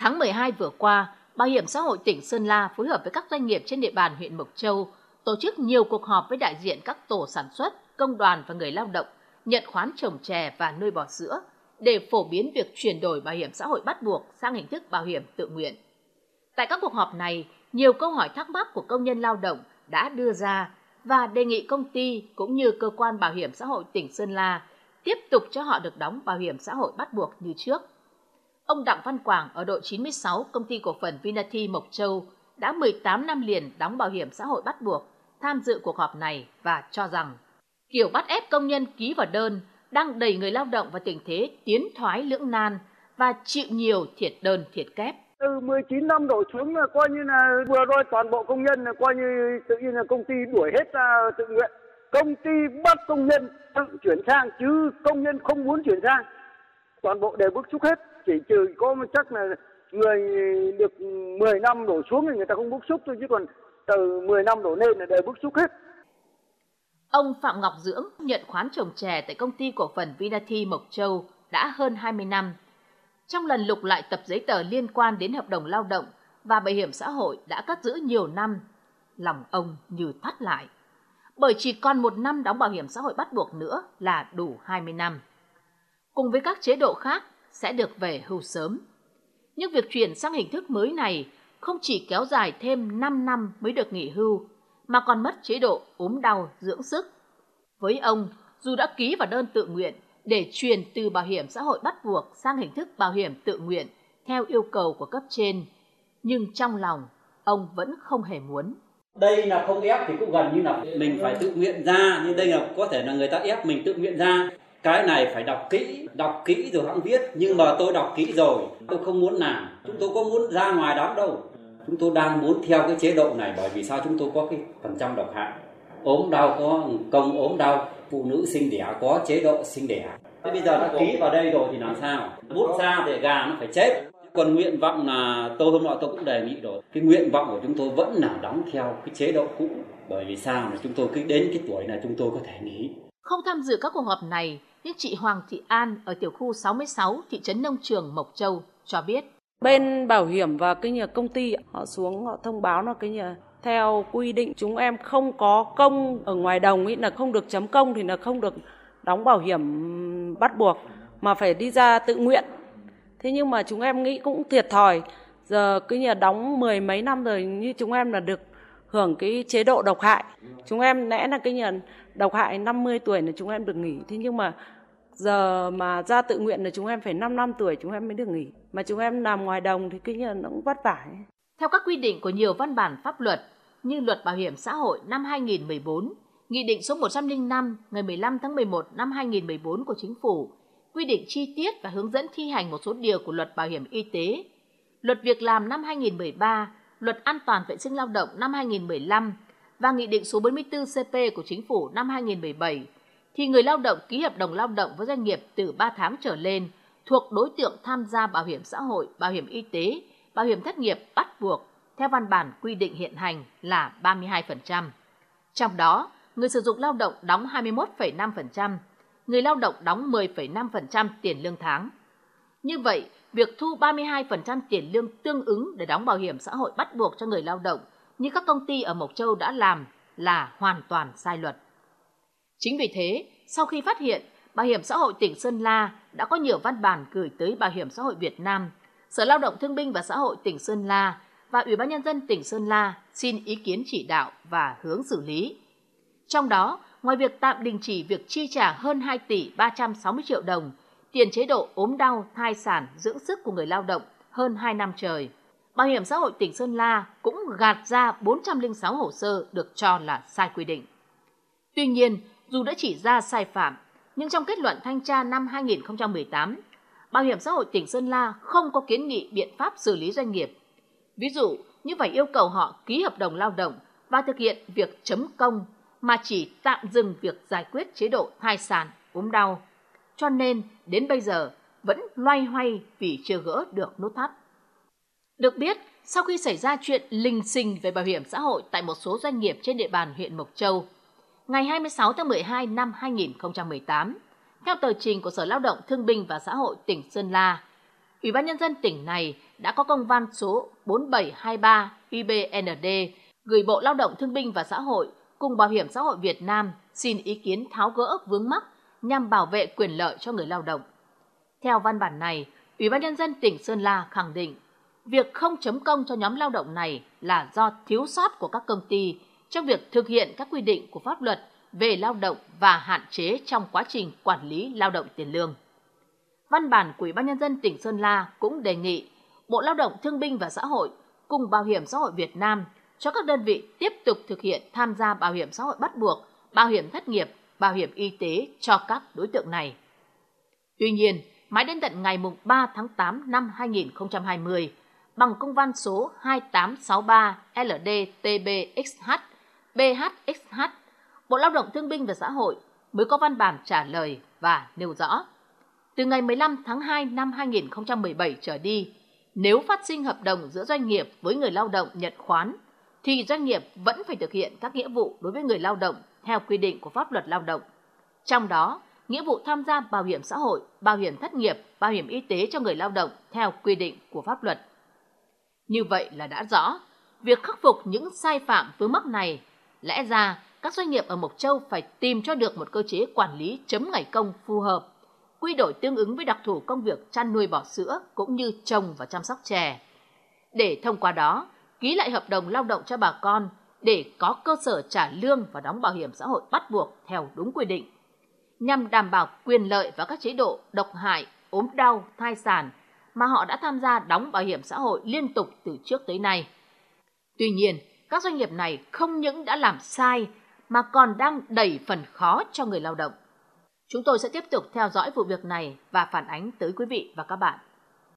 Tháng 12 vừa qua, Bảo hiểm xã hội tỉnh Sơn La phối hợp với các doanh nghiệp trên địa bàn huyện Mộc Châu tổ chức nhiều cuộc họp với đại diện các tổ sản xuất, công đoàn và người lao động nhận khoán trồng chè và nuôi bò sữa để phổ biến việc chuyển đổi bảo hiểm xã hội bắt buộc sang hình thức bảo hiểm tự nguyện. Tại các cuộc họp này, nhiều câu hỏi thắc mắc của công nhân lao động đã đưa ra và đề nghị công ty cũng như cơ quan bảo hiểm xã hội tỉnh Sơn La tiếp tục cho họ được đóng bảo hiểm xã hội bắt buộc như trước. Ông Đặng Văn Quảng ở đội 96 công ty cổ phần Vinati Mộc Châu đã 18 năm liền đóng bảo hiểm xã hội bắt buộc tham dự cuộc họp này và cho rằng kiểu bắt ép công nhân ký vào đơn đang đẩy người lao động vào tình thế tiến thoái lưỡng nan và chịu nhiều thiệt đơn thiệt kép. Từ 19 năm đổ xuống là coi như là vừa rồi toàn bộ công nhân là coi như tự nhiên là công ty đuổi hết ra tự nguyện. Công ty bắt công nhân tự chuyển sang chứ công nhân không muốn chuyển sang. Toàn bộ đều bức xúc hết, chỉ trừ có chắc là người được 10 năm đổ xuống thì người ta không bức xúc thôi chứ còn từ 10 năm đổ lên là đều bức xúc hết. Ông Phạm Ngọc Dưỡng nhận khoán trồng chè tại công ty cổ phần Vinati Mộc Châu đã hơn 20 năm. Trong lần lục lại tập giấy tờ liên quan đến hợp đồng lao động và bảo hiểm xã hội đã cất giữ nhiều năm, lòng ông như thắt lại. Bởi chỉ còn một năm đóng bảo hiểm xã hội bắt buộc nữa là đủ 20 năm. Cùng với các chế độ khác sẽ được về hưu sớm. Nhưng việc chuyển sang hình thức mới này không chỉ kéo dài thêm 5 năm mới được nghỉ hưu mà còn mất chế độ ốm đau dưỡng sức. Với ông, dù đã ký vào đơn tự nguyện để chuyển từ bảo hiểm xã hội bắt buộc sang hình thức bảo hiểm tự nguyện theo yêu cầu của cấp trên, nhưng trong lòng ông vẫn không hề muốn. Đây là không ép thì cũng gần như là mình phải tự nguyện ra, nhưng đây là có thể là người ta ép mình tự nguyện ra. Cái này phải đọc kỹ, đọc kỹ rồi hãng viết, nhưng mà tôi đọc kỹ rồi, tôi không muốn làm. Chúng tôi có muốn ra ngoài đám đâu. Chúng tôi đang muốn theo cái chế độ này bởi vì sao chúng tôi có cái phần trăm độc hại. Ốm đau có công ốm đau phụ nữ sinh đẻ có chế độ sinh đẻ. Thế bây giờ đã ký vào đây rồi thì làm sao? Bút ra để gà nó phải chết. Còn nguyện vọng là tôi hôm nọ tôi cũng đề nghị rồi. Cái nguyện vọng của chúng tôi vẫn là đóng theo cái chế độ cũ. Bởi vì sao là chúng tôi cứ đến cái tuổi này chúng tôi có thể nghỉ. Không tham dự các cuộc họp này nhưng chị Hoàng Thị An ở tiểu khu 66 thị trấn Nông Trường, Mộc Châu, cho biết. Bên bảo hiểm và cái nhà công ty, họ xuống, họ thông báo là cái nhà, theo quy định chúng em không có công ở ngoài đồng ý, là không được chấm công thì là không được đóng bảo hiểm bắt buộc, mà phải đi ra tự nguyện. Thế nhưng mà chúng em nghĩ cũng thiệt thòi. Giờ cái nhà đóng mười mấy năm rồi, như chúng em là được hưởng cái chế độ độc hại. Chúng em lẽ là cái nhà độc hại 50 tuổi là chúng em được nghỉ. Thế nhưng mà giờ mà ra tự nguyện là chúng em phải 5 năm tuổi chúng em mới được nghỉ mà chúng em làm ngoài đồng thì kinh là nó cũng vất vả ấy. Theo các quy định của nhiều văn bản pháp luật như Luật Bảo hiểm xã hội năm 2014, Nghị định số 105 ngày 15 tháng 11 năm 2014 của Chính phủ quy định chi tiết và hướng dẫn thi hành một số điều của Luật Bảo hiểm y tế, Luật Việc làm năm 2013, Luật An toàn vệ sinh lao động năm 2015 và Nghị định số 44 CP của Chính phủ năm 2017 thì người lao động ký hợp đồng lao động với doanh nghiệp từ 3 tháng trở lên thuộc đối tượng tham gia bảo hiểm xã hội, bảo hiểm y tế, bảo hiểm thất nghiệp bắt buộc theo văn bản quy định hiện hành là 32%. Trong đó, người sử dụng lao động đóng 21,5%, người lao động đóng 10,5% tiền lương tháng. Như vậy, việc thu 32% tiền lương tương ứng để đóng bảo hiểm xã hội bắt buộc cho người lao động như các công ty ở Mộc Châu đã làm là hoàn toàn sai luật. Chính vì thế, sau khi phát hiện, Bảo hiểm xã hội tỉnh Sơn La đã có nhiều văn bản gửi tới Bảo hiểm xã hội Việt Nam, Sở Lao động Thương binh và Xã hội tỉnh Sơn La và Ủy ban Nhân dân tỉnh Sơn La xin ý kiến chỉ đạo và hướng xử lý. Trong đó, ngoài việc tạm đình chỉ việc chi trả hơn 2 tỷ 360 triệu đồng tiền chế độ ốm đau, thai sản, dưỡng sức của người lao động hơn 2 năm trời, Bảo hiểm xã hội tỉnh Sơn La cũng gạt ra 406 hồ sơ được cho là sai quy định. Tuy nhiên, dù đã chỉ ra sai phạm, nhưng trong kết luận thanh tra năm 2018, Bảo hiểm xã hội tỉnh Sơn La không có kiến nghị biện pháp xử lý doanh nghiệp. Ví dụ, như phải yêu cầu họ ký hợp đồng lao động và thực hiện việc chấm công mà chỉ tạm dừng việc giải quyết chế độ thai sản, ốm đau. Cho nên, đến bây giờ, vẫn loay hoay vì chưa gỡ được nút thắt. Được biết, sau khi xảy ra chuyện linh sinh về bảo hiểm xã hội tại một số doanh nghiệp trên địa bàn huyện Mộc Châu, ngày 26 tháng 12 năm 2018, theo tờ trình của Sở Lao động Thương binh và Xã hội tỉnh Sơn La. Ủy ban Nhân dân tỉnh này đã có công văn số 4723 UBND gửi Bộ Lao động Thương binh và Xã hội cùng Bảo hiểm xã hội Việt Nam xin ý kiến tháo gỡ vướng mắc nhằm bảo vệ quyền lợi cho người lao động. Theo văn bản này, Ủy ban Nhân dân tỉnh Sơn La khẳng định việc không chấm công cho nhóm lao động này là do thiếu sót của các công ty trong việc thực hiện các quy định của pháp luật về lao động và hạn chế trong quá trình quản lý lao động tiền lương. Văn bản của Ủy ban nhân dân tỉnh Sơn La cũng đề nghị Bộ Lao động Thương binh và Xã hội cùng Bảo hiểm xã hội Việt Nam cho các đơn vị tiếp tục thực hiện tham gia bảo hiểm xã hội bắt buộc, bảo hiểm thất nghiệp, bảo hiểm y tế cho các đối tượng này. Tuy nhiên, mãi đến tận ngày 3 tháng 8 năm 2020, bằng công văn số 2863 LDTBXH BHXH, Bộ Lao động Thương binh và Xã hội mới có văn bản trả lời và nêu rõ. Từ ngày 15 tháng 2 năm 2017 trở đi, nếu phát sinh hợp đồng giữa doanh nghiệp với người lao động nhận khoán, thì doanh nghiệp vẫn phải thực hiện các nghĩa vụ đối với người lao động theo quy định của pháp luật lao động. Trong đó, nghĩa vụ tham gia bảo hiểm xã hội, bảo hiểm thất nghiệp, bảo hiểm y tế cho người lao động theo quy định của pháp luật. Như vậy là đã rõ, việc khắc phục những sai phạm vướng mắc này, lẽ ra các doanh nghiệp ở Mộc Châu phải tìm cho được một cơ chế quản lý chấm ngày công phù hợp, quy đổi tương ứng với đặc thù công việc chăn nuôi bò sữa cũng như trồng và chăm sóc chè. Để thông qua đó, ký lại hợp đồng lao động cho bà con để có cơ sở trả lương và đóng bảo hiểm xã hội bắt buộc theo đúng quy định, nhằm đảm bảo quyền lợi và các chế độ độc hại, ốm đau, thai sản mà họ đã tham gia đóng bảo hiểm xã hội liên tục từ trước tới nay. Tuy nhiên, các doanh nghiệp này không những đã làm sai, mà còn đang đẩy phần khó cho người lao động. Chúng tôi sẽ tiếp tục theo dõi vụ việc này và phản ánh tới quý vị và các bạn.